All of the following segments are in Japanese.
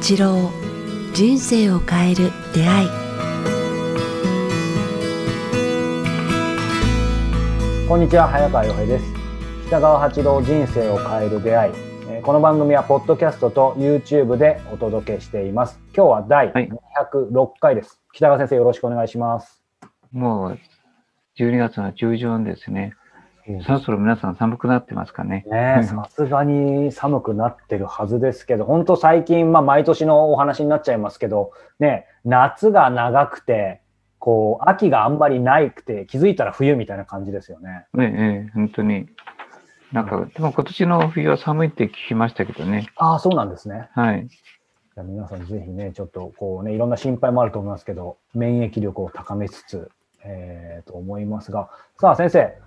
八郎人生を変える出会い。こんにちは早川洋平です。北川八郎人生を変える出会い。えーこの番組はポッドキャストと YouTube でお届けしています。今日は第はい。206回です、北川先生よろしくお願いします。もう12月の中旬ですね。そろそろ皆さん寒くなってますかね。ねえ さすがに寒くなってるはずですけど、本当最近、まあ毎年のお話になっちゃいますけど、ね、夏が長くて、こう、秋があんまりないくて、気づいたら冬みたいな感じですよね。ええええ、本当に。なんか、でも今年の冬は寒いって聞きましたけどね。ああ、そうなんですね。はい。じゃあ皆さんぜひね、ちょっとこうね、いろんな心配もあると思いますけど、免疫力を高めつつ、えー、と思いますが、さあ先生、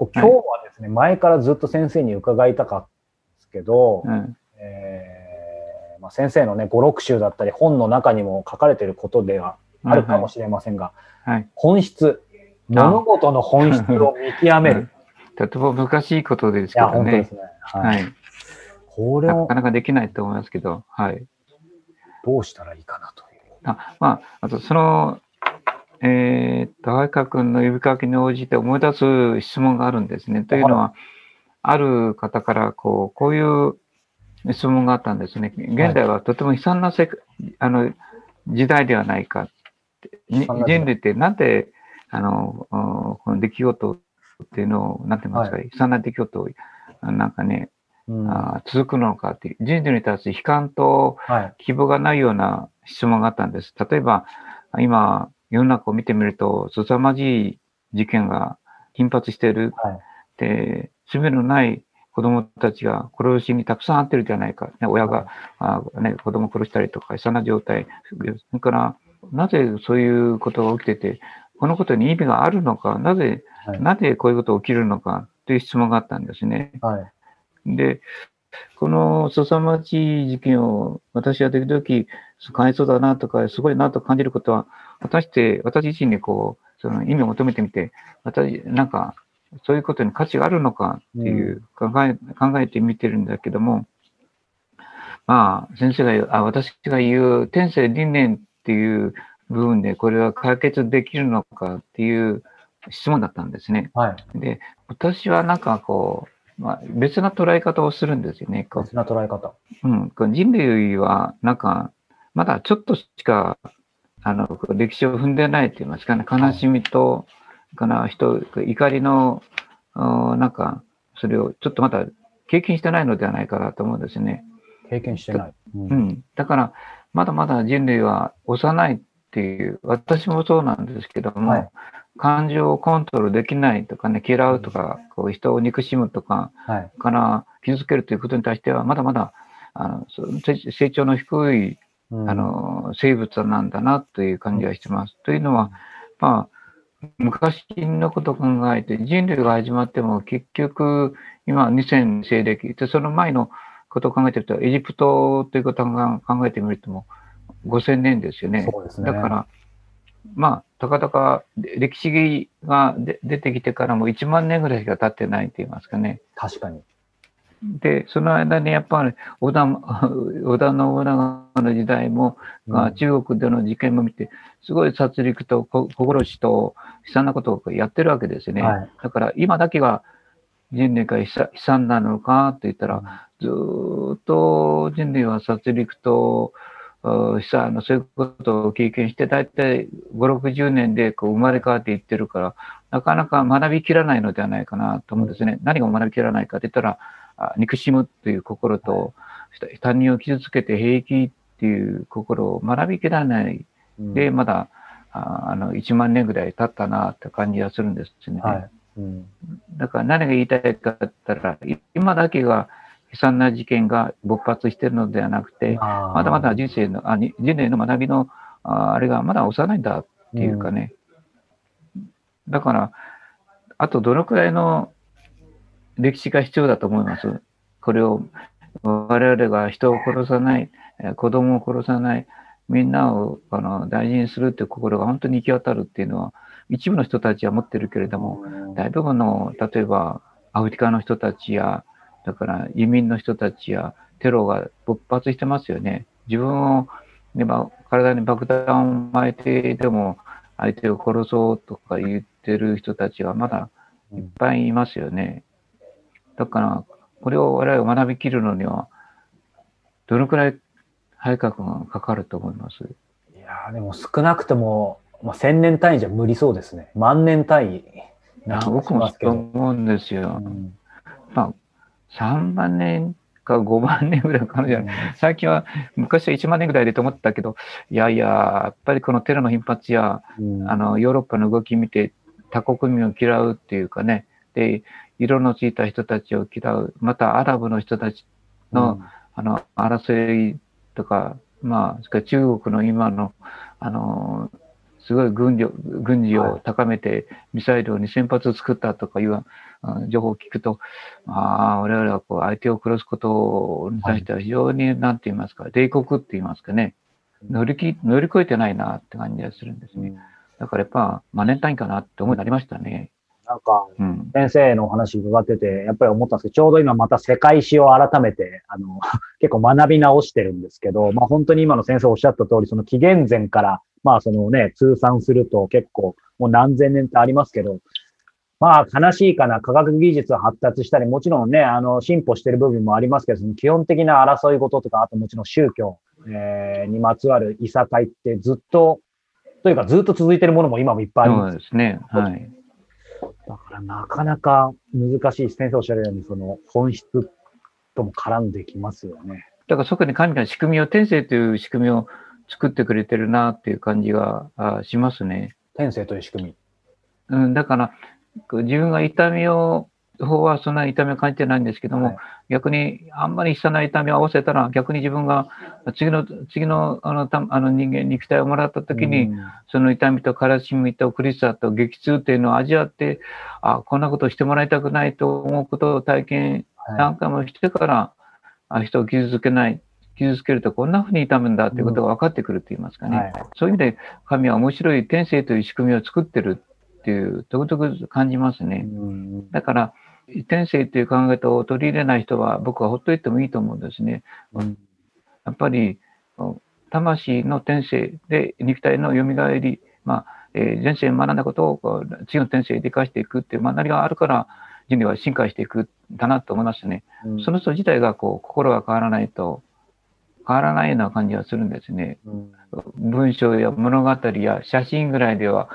こう今日はですね、前からずっと先生に伺いたかったんですけど、うん。えーまあ、先生のね、語録集だったり本の中にも書かれていることではあるかもしれませんが、はい。本質、物事の本質を見極める。とても難しいことですけどねです。ね。はい。はい。これをなかなかできないと思いますけど、はい。どうしたらいいかなという。あまあ、あと、その、えーっと、早川君の呼びかけに応じて思い出す質問があるんですね。というのは、ある方から、こう、こういう質問があったんですね。現代はとても悲惨な世界、あの、時代ではないか人類ってなんで、あの、うんこの出来事っていうのを、なんて言いますか、は悲惨な出来事を、あなんかね、うん、はあー続くのかっていう、人類に対する悲観とい。希望がないような質問があったんです。例えば、今、世の中を見てみると、凄まじい事件が頻発している。はい。で、罪のない子供たちが殺しにたくさん遭ってるじゃないか。ね、親が、あね、子供を殺したりとか、悲惨な状態。それから、なぜそういうことが起きてて、このことに意味があるのか、なぜ、はいなぜこういうことが起きるのかという質問があったんですね。はい。で、この凄まじい事件を私は時々、かわいそうだなとか、すごいなと感じることは、果たして私自身にこう、その意味を求めてみて、私、なんか、そういうことに価値があるのかっていう考え、考えてみてるんだけども、まあ、先生が言う、あ、私が言う天性輪廻っていう部分でこれは解決できるのかっていう質問だったんですね。はい。で、私はなんかこう、まあ、別な捉え方をするんですよね。こ別な捉え方。ううん、人類はなんか、まだちょっとしか、あの、歴史を踏んでないって言いますかね、悲しみと、かな、人、怒りの、なんか、それをちょっとまだ経験してないのではないかなと思うんですね。経験してない。うう。ん。だから、まだまだ人類は幼いっていう、私もそうなんですけども、はい感情をコントロールできないとかね、嫌うとか、こう人を憎しむとか、はい。から傷つけるということに対しては、まだまだ、あの、成成長の低い、うんあ、の、生物なんだなという感じがしてます。というのは、まあ、昔のことを考えて、人類が始まっても結局、今2000西暦、で、その前のことを考えてると、エジプトということを考えてみるとも、5000年ですよね。そうですね。だから、まあ、たかだか歴史がで出てきてからも1万年ぐらいしか経ってないと言いますかね。確かに。で、その間にやっぱり織田、織田信長の時代も、まあ中国での事件も見て、すごい殺戮とこ心しと悲惨なことをやってるわけですよね。はい。だから今だけが人類が悲惨悲惨なのかと言ったら、ずーっと人類は殺戮と、あ悲惨なそういうことを経験して、だいたい5、60年でこう生まれ変わっていってるから、なかなか学びきらないのではないかなと思うんですね。何が学びきらないかと言ったら、あ憎しむという心と、他人を傷つけて平気っていう心を学びきらないうんで、まだ、ああの、1万年ぐらい経ったなって感じがするんですね。はい。うん。だから何が言いたいかって言ったら、い今だけが悲惨な事件が勃発しているのではなくて、まだまだ人生の、あに人類の学びの、ああれがまだ幼いんだっていうかね。だから、あとどのくらいの歴史が必要だと思いますこれを、我々が人を殺さない、え子供を殺さない、みんなをあの大事にするっていう心が本当に行き渡るっていうのは、一部の人たちは持ってるけれども、大部分の、例えば、アフリカの人たちや、だから移民の人たちや、テロが勃発してますよね。自分を、ね、体に爆弾を巻いてでも相手を殺そうとか言ってる人たちはまだいっぱいいますよね。だから、これを我々が学びきるのには、どのくらい改革がかかると思います？いやーでも少なくとも、まあ、1000年単位じゃ無理そうですね。万年単位な気がしますけど。思うんですよ。うんまあ、3万年か5万年ぐらいかかるじゃない。最近は、昔は1万年ぐらいでと思ってたけど、いやいや、やっぱりこのテロの頻発や、うんあの、ヨーロッパの動き見て、他国民を嫌うっていうかね、で、色のついた人たちを嫌う、またアラブの人たちの、あの、争いとか、まあ、それから中国の今の、あの、すごい軍事軍事を高めて、ミサイルを2000発作ったとかいううん情報を聞くと、ああ、我々はこう相手を殺すことに対しては非常に、なんて言いますか、冷酷って言いますかね、乗りき乗り越えてないなって感じがするんですね。だからやっぱ、万年単位かなって思いになりましたね。なんか、うん。先生のお話伺ってて、やっぱり思ったんですけど、ちょうど今また世界史を改めて、あの、結構学び直してるんですけど、まあ本当に今の先生おっしゃった通り、その紀元前から、まあそのね、通算すると結構もう何千年ってありますけど、まあ悲しいかな、科学技術が発達したり、もちろんね、あの、進歩してる部分もありますけど、その基本的な争い事とか、あともちろん宗教、えーにまつわるいさかいってずっと、というかずっと続いてるものも今もいっぱいありますそうですね。はい。だからなかなか難しい、先生おっしゃるように、その本質とも絡んできますよね。だからそこに神が仕組みを、天性という仕組みを作ってくれてるなっていう感じがあしますね。天性という仕組み。うん、だから、自分が痛みを、方はそんなに痛みを感じてないんですけども、はい。逆にあんまり悲惨な痛みを合わせたら、逆に自分が次の、次のあのたあの人間、肉体をもらった時に、うん。その痛みと悲しみと苦しさと激痛っていうのを味わって、あ、こんなことしてもらいたくないと思うことを体験はい。何回もしてから、あ人を傷つけない、傷つけるとこんな風に痛むんだっていうことが分かってくるって言いますかね。はい。そういう意味で神は面白い天性という仕組みを作ってるっていう、独特感じますね。うん。だから、天性という考え方を取り入れない人は僕はほっといてもいいと思うんですね。うんやっぱり、魂の天性で肉体の蘇り、まあ、えー前世学んだことをこう次の天性で生かしていくっていう学びがあるから人類は進化していくんだなと思いますね。うんその人自体がこう心が変わらないと変わらないような感じがするんですね。うん文章や物語や写真ぐらいでは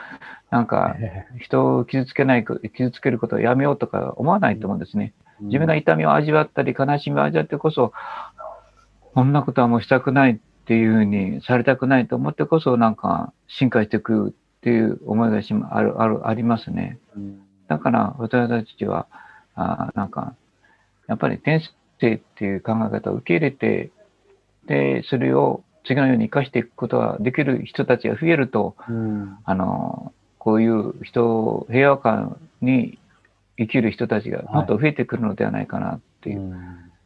なんか 人を傷つけない、傷つけることをやめようとか思わないと思うんですね。自分が痛みを味わったり悲しみを味わってこそ、こんなことはもうしたくないっていうふうにされたくないと思ってこそ、なんか進化していくっていう思いがしまある、ある、ありますね。うんだから私たちは、あなんか、やっぱり天性っていう考え方を受け入れて、で、それを次のように生かしていくことができる人たちが増えると、うん。あの、こういう人、平和感に生きる人たちがもっと増えてくるのではないかなっていう。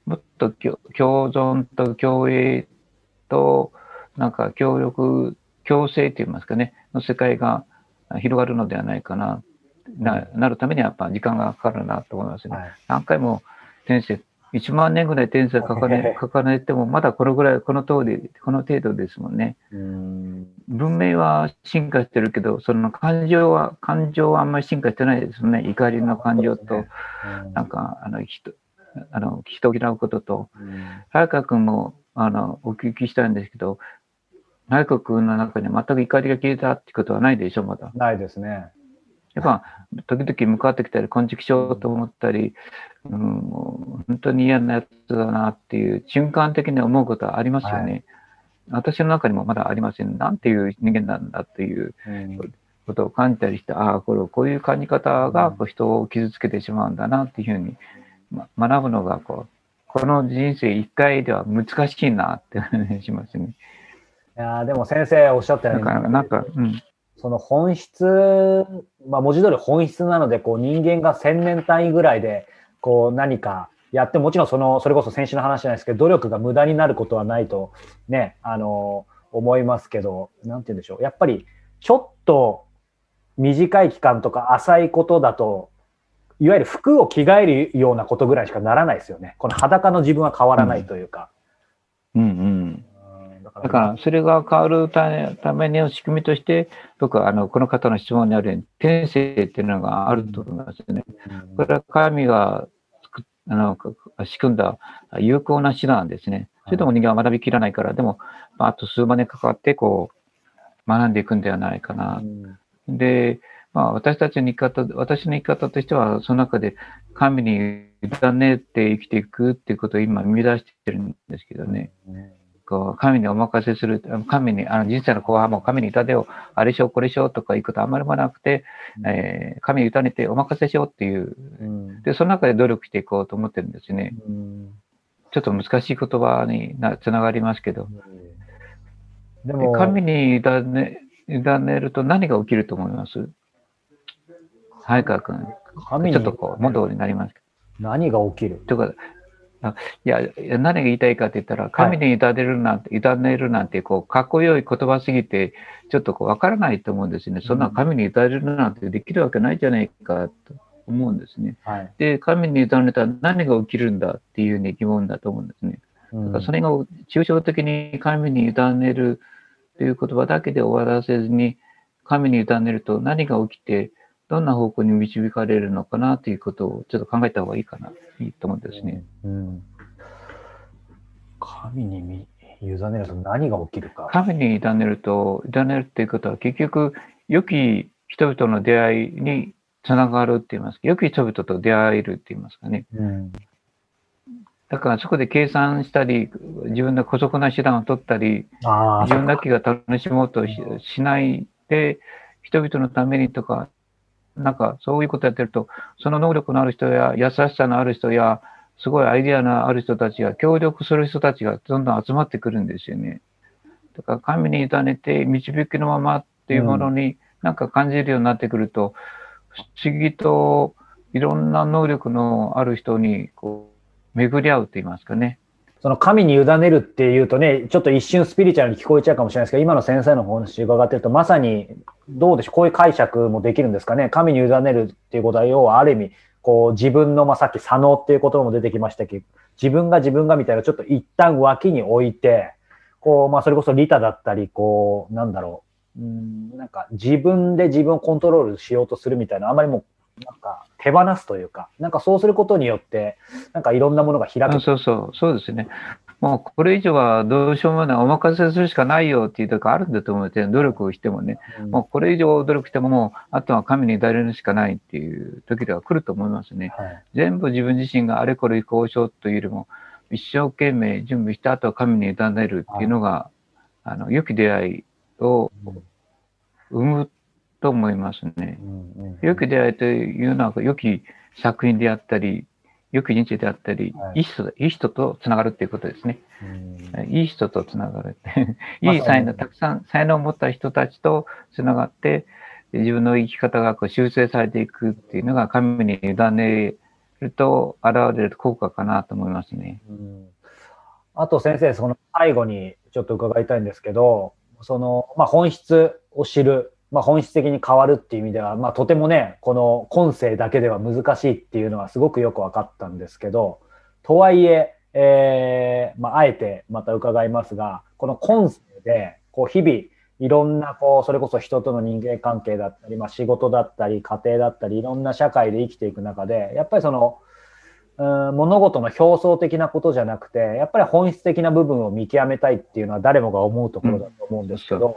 もっと共共存と共栄と、なんか協力、共生って言いますかね、の世界が広がるのではないかな、ななるためにはやっぱ時間がかかるなと思いますね。はい。何回も転生、1万年ぐらい転生か かね、かかねても、まだこのぐらい、この通り、この程度ですもんね。うん文明は進化してるけど、その感情は、感情はあんまり進化してないですよね。怒りの感情と、なんか、あの、人、あの、人を嫌うことと、うん早川君も、あの、お聞きしたいんですけど、早川君の中に全く怒りが消えたってことはないでしょ、まだ。ないですね。やっぱ、時々向かってきたり、こんちきしようと思ったり、うん、本当に嫌なやつだなっていう、瞬間的に思うことはありますよね。は私の中にもまだありません。なんていう人間なんだっていううんことを感じたりして、ああ、これ、こういう感じ方がうんこう人を傷つけてしまうんだなっていうふうに、ま、学ぶのがこう、この人生一回では難しいなって感じしますね。いやーでも先生おっしゃったように、だから、なんか、うん。その本質、まあ文字通り本質なので、こう人間が千年単位ぐらいで、こう何かやって、もちろんその、それこそ先週の話じゃないですけど、努力が無駄になることはないとね、あの、思いますけど、なんて言うんでしょう。やっぱり、ちょっと短い期間とか浅いことだと、いわゆる服を着替えるようなことぐらいしかならないですよね。この裸の自分は変わらないというか。うんうん。うんだから、それが変わるための仕組みとして、僕は、あの、この方の質問にあるように、天性っていうのがあると思いますね。これは神があの仕組んだ有効な手段ですね。それでも人間は学びきらないから、でも、まあ、あと数万年かかって、こう、学んでいくんではないかなう。んで、まあ、私たちの生き方、私の生き方としては、その中で神に委ねて生きていくっていうことを今見出してるんですけどね。こう神にお任せする、神に、あの人生の後半も神に委ねよう、あれしよう、これしようとかいうことはあんまりもなくて、えー神に委ねてお任せしようっていう、うん。で、その中で努力していこうと思ってるんですね。うん。ちょっと難しい言葉になつながりますけど、でも、神に委ね委ねると何が起きると思います？早川君、神にちょっとこう、元になりますけ何が起きる？ど。といや、いや何が言いたいかって言ったら、神に委ねるなんて、委ねるなんて、こう、かっこよい言葉すぎて、ちょっとこう、わからないと思うんですね。そんな神に委ねるなんてできるわけないじゃないかと思うんですね。はい。で、神に委ねたら何が起きるんだっていうね、疑問だと思うんですね。うんだからそれが抽象的に神に委ねるという言葉だけで終わらせずに、神に委ねると何が起きて、どんな方向に導かれるのかなということをちょっと考えた方がいいかな、いいと思うんですね。うん神にみ委ねると何が起きるか。神に委ねると、委ねるっていうことは結局、良き人々の出会いにつながるって言いますか、良き人々と出会えるって言いますかね。うんだからそこで計算したり、自分の姑息な手段を取ったり、自分だけが楽しもうとししないで、人々のためにとか、なんかそういうことやってると、その能力のある人や優しさのある人や、すごいアイデアのある人たちや、協力する人たちがどんどん集まってくるんですよね。だから神に委ねて導きのままっていうものになんか感じるようになってくると、不思議といろんな能力のある人にこう巡り合うと言いますかね。その神に委ねるっていうとね、ちょっと一瞬スピリチュアルに聞こえちゃうかもしれないですけど、今の先生のお話伺ってると、まさにどうでしょう、こういう解釈もできるんですかね。神に委ねるっていうことは、要はある意味、こう自分の、まあ、さっき左脳っていう言葉も出てきましたけど、自分が自分がみたいな、ちょっと一旦脇に置いて、こう、まあ、それこそ利他だったり、こう、なんだろう、うん、なんか自分で自分をコントロールしようとするみたいな、あんまりもう、なんか手放すというか、なんかそうすることによって、なんかいろんなものが開けあそうそう、そうですね。もうこれ以上はどうしようもない、お任せするしかないよっていうとこあるんだと思って、努力をしてもね、うん。もうこれ以上努力してももう、あとは神に委ねるしかないっていう時では来ると思いますね。はい。全部自分自身があれこれ交渉というよりも、一生懸命準備した後は神に委ねるっていうのが、あの、良き出会いを生むと思いますね。良き出会いというのは、良き作品であったり、良き人生であったり、はいいい人だ、いい人とつながるっていうことですね。うんいい人とつながる。いい才能、たくさん才能を持った人たちとつながって、で自分の生き方がこう修正されていくっていうのが神に委ねると現れる効果かなと思いますね。うんあと先生、その最後にちょっと伺いたいんですけど、その、まあ、本質を知る、まあ、本質的に変わるっていう意味では、まあ、とてもね、この今世だけでは難しいっていうのはすごくよく分かったんですけど、とはいえ、えーまあ、あえてまた伺いますが、この今世で、こう、日々、いろんな、こう、それこそ人との人間関係だったり、まあ、仕事だったり、家庭だったり、いろんな社会で生きていく中で、やっぱりその、うん物事の表層的なことじゃなくて、やっぱり本質的な部分を見極めたいっていうのは誰もが思うところだと思うんですけど、うん。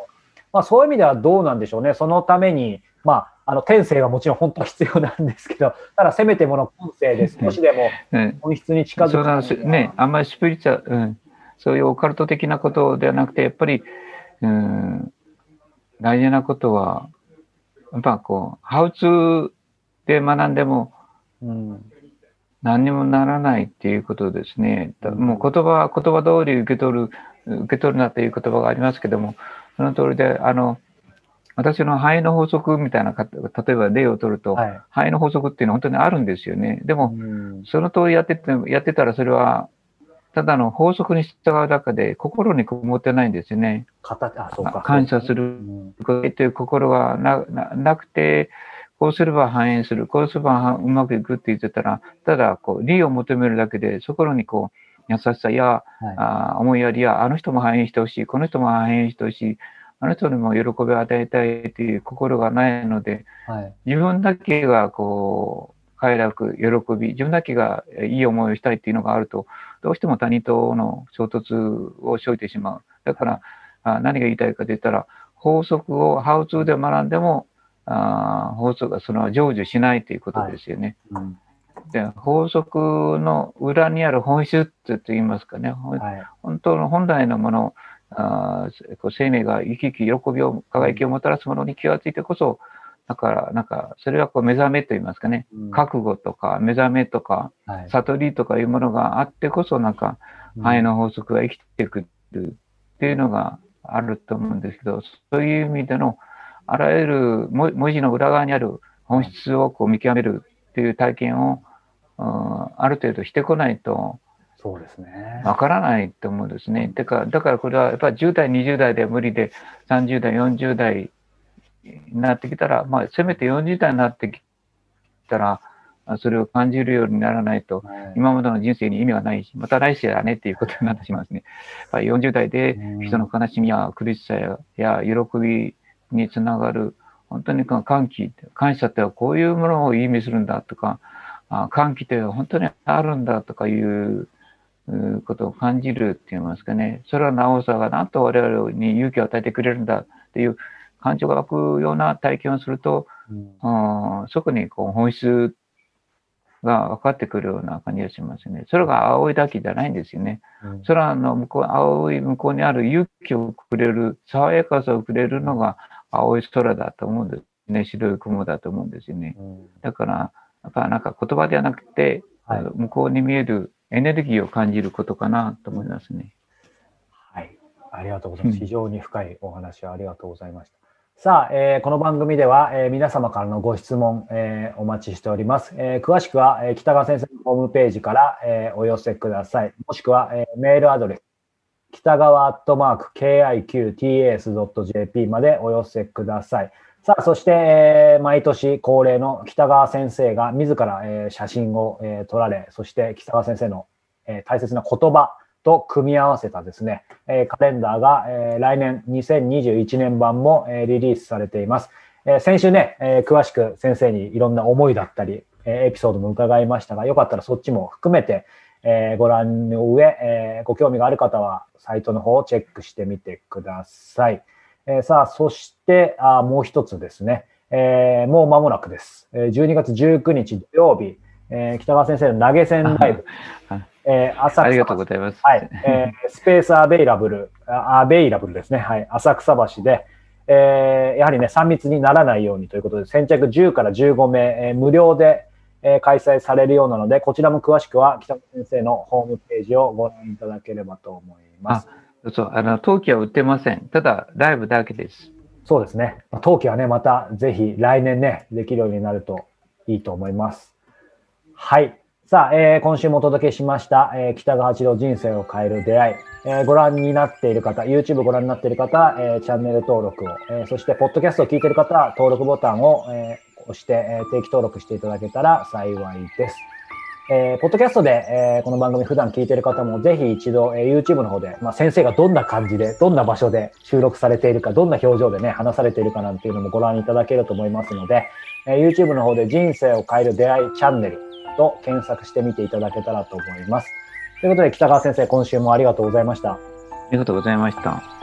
まあそういう意味ではどうなんでしょうね。そのために、まあ、あの、天性がもちろん本当は必要なんですけど、ただせめてもの今世で少しでもう ん、本質に近づく。そんね、あんまりスピリチュアル、うん、そういうオカルト的なことではなくて、やっぱり、うん、大事なことは、やっぱこう、ハウツーで学んでも、うん、何にもならないっていうことですね。だもう言葉、言葉通り受け取る、受け取るなという言葉がありますけども、その通りで、あの、私の肺の法則みたいなか、例えば例を取ると、はい。肺の法則っていうのは本当にあるんですよね。でも、うんその通りやってて、やってたらそれは、ただの法則に従うだけで心にこもってないんですよね。感謝すうるんという心がなくて、こうすれば反映する、こうすればうまくいくって言ってたら、ただこう、利を求めるだけで、そこにこう、優しさや、はいあ思いやりや、あの人も繁栄してほしい、この人も繁栄してほしい、あの人にも喜びを与えたいという心がないので、はい。自分だけがこう、快楽、喜び、自分だけがいい思いをしたいっていうのがあると、どうしても他人との衝突を生じてしまう。だから、あ何が言いたいかと言ったら、法則をハウツーで学んでも、あ法則がその成就しないということですよね。うんで法則の裏にある本質と言いますかね、はい。本当の本来のもの、あーこう生命が生き生き喜びを、輝きをもたらすものに気がついてこそ、だから、なんか、それはこう目覚めと言いますかね、うん覚悟とか目覚めとか、はい。悟りとかいうものがあってこそ、なんか、繁栄の法則が生きてくるっていうのがあると思うんですけど、そういう意味での、あらゆる文文字の裏側にある本質をこう見極めるっていう体験を、うんある程度してこないとそうですね。わからないと思うんですね。てか、だからこれはやっぱり10代、20代では無理で、30代、40代になってきたら、まあ、せめて40代になってきたら、あそれを感じるようにならないと、はい今までの人生に意味がないし、また来世だねっていうことになってしまうんですね。やっぱり40代でうん人の悲しみや苦しさやや喜びにつながる、本当に歓喜、感謝ってはこういうものを意味するんだとか、あ歓喜って本当にあるんだとかいううことを感じるって言いますかね。それはなおさがなんと我々に勇気を与えてくれるんだっていう感情が湧くような体験をすると、うんそこにこう本質が分かってくるような感じがしますね。それが青いだけじゃないんですよね。うん空の向こう、青い向こうにある勇気をくれる、爽やかさをくれるのが青い空だと思うんですね。白い雲だと思うんですよね。うんだから、やっぱなんか言葉ではなくて、はい向こうに見えるエネルギーを感じることかなと思いますね。はい。ありがとうございます。うん非常に深いお話をありがとうございました。さあ、えーこの番組では、えー皆様からのご質問、えーお待ちしております。えー詳しくは、えー北川先生のホームページから、えーお寄せください。もしくは、えーメールアドレス、北川アットマーク KIQTAS.jp までお寄せください。さあ、そして、えー毎年恒例の北川先生が自ら、えー写真を、えー撮られ、そして北川先生の、えー大切な言葉と組み合わせたですね、えーカレンダーが、えー来年2021年版も、えーリリースされています。えー先週ね、えー詳しく先生にいろんな思いだったり、えーエピソードも伺いましたが、よかったらそっちも含めて、えーご覧の上、えーご興味がある方はサイトの方をチェックしてみてください。えーさあ、そして、あーもう一つですね、えーもう間もなくです。えー12月19日土曜日、えー北川先生の投げ銭ライブはい、えー浅草ありがとうございます。はい、えースペースアベイラブル、あアベイラブルですね。はい、浅草橋で、えーやはりね、3密にならないようにということで、先着10から15名、えー無料で、えー開催されるようなので、こちらも詳しくは北野先生のホームページをご覧いただければと思います。そう、あの、陶器は売ってません。ただ、ライブだけです。そうですね。まあ冬季はね、またぜひ来年ね、できるようになるといいと思います。はい。さあ、えー今週もお届けしました、えー北川八郎人生を変える出会い。えーご覧になっている方、YouTube ご覧になっている方、えーチャンネル登録を、えーそして、ポッドキャストを聞いている方は、登録ボタンを、えー押して、えー定期登録していただけたら幸いです。えーポッドキャストで、えーこの番組普段聞いてる方もぜひ一度、えー YouTube の方で、まあ、先生がどんな感じで、どんな場所で収録されているか、どんな表情でね、話されているかなんていうのもご覧いただけると思いますので、えー YouTube の方で人生を変える出会いチャンネルと検索してみていただけたらと思います。ということで、北川先生、今週もありがとうございました。ありがとうございました。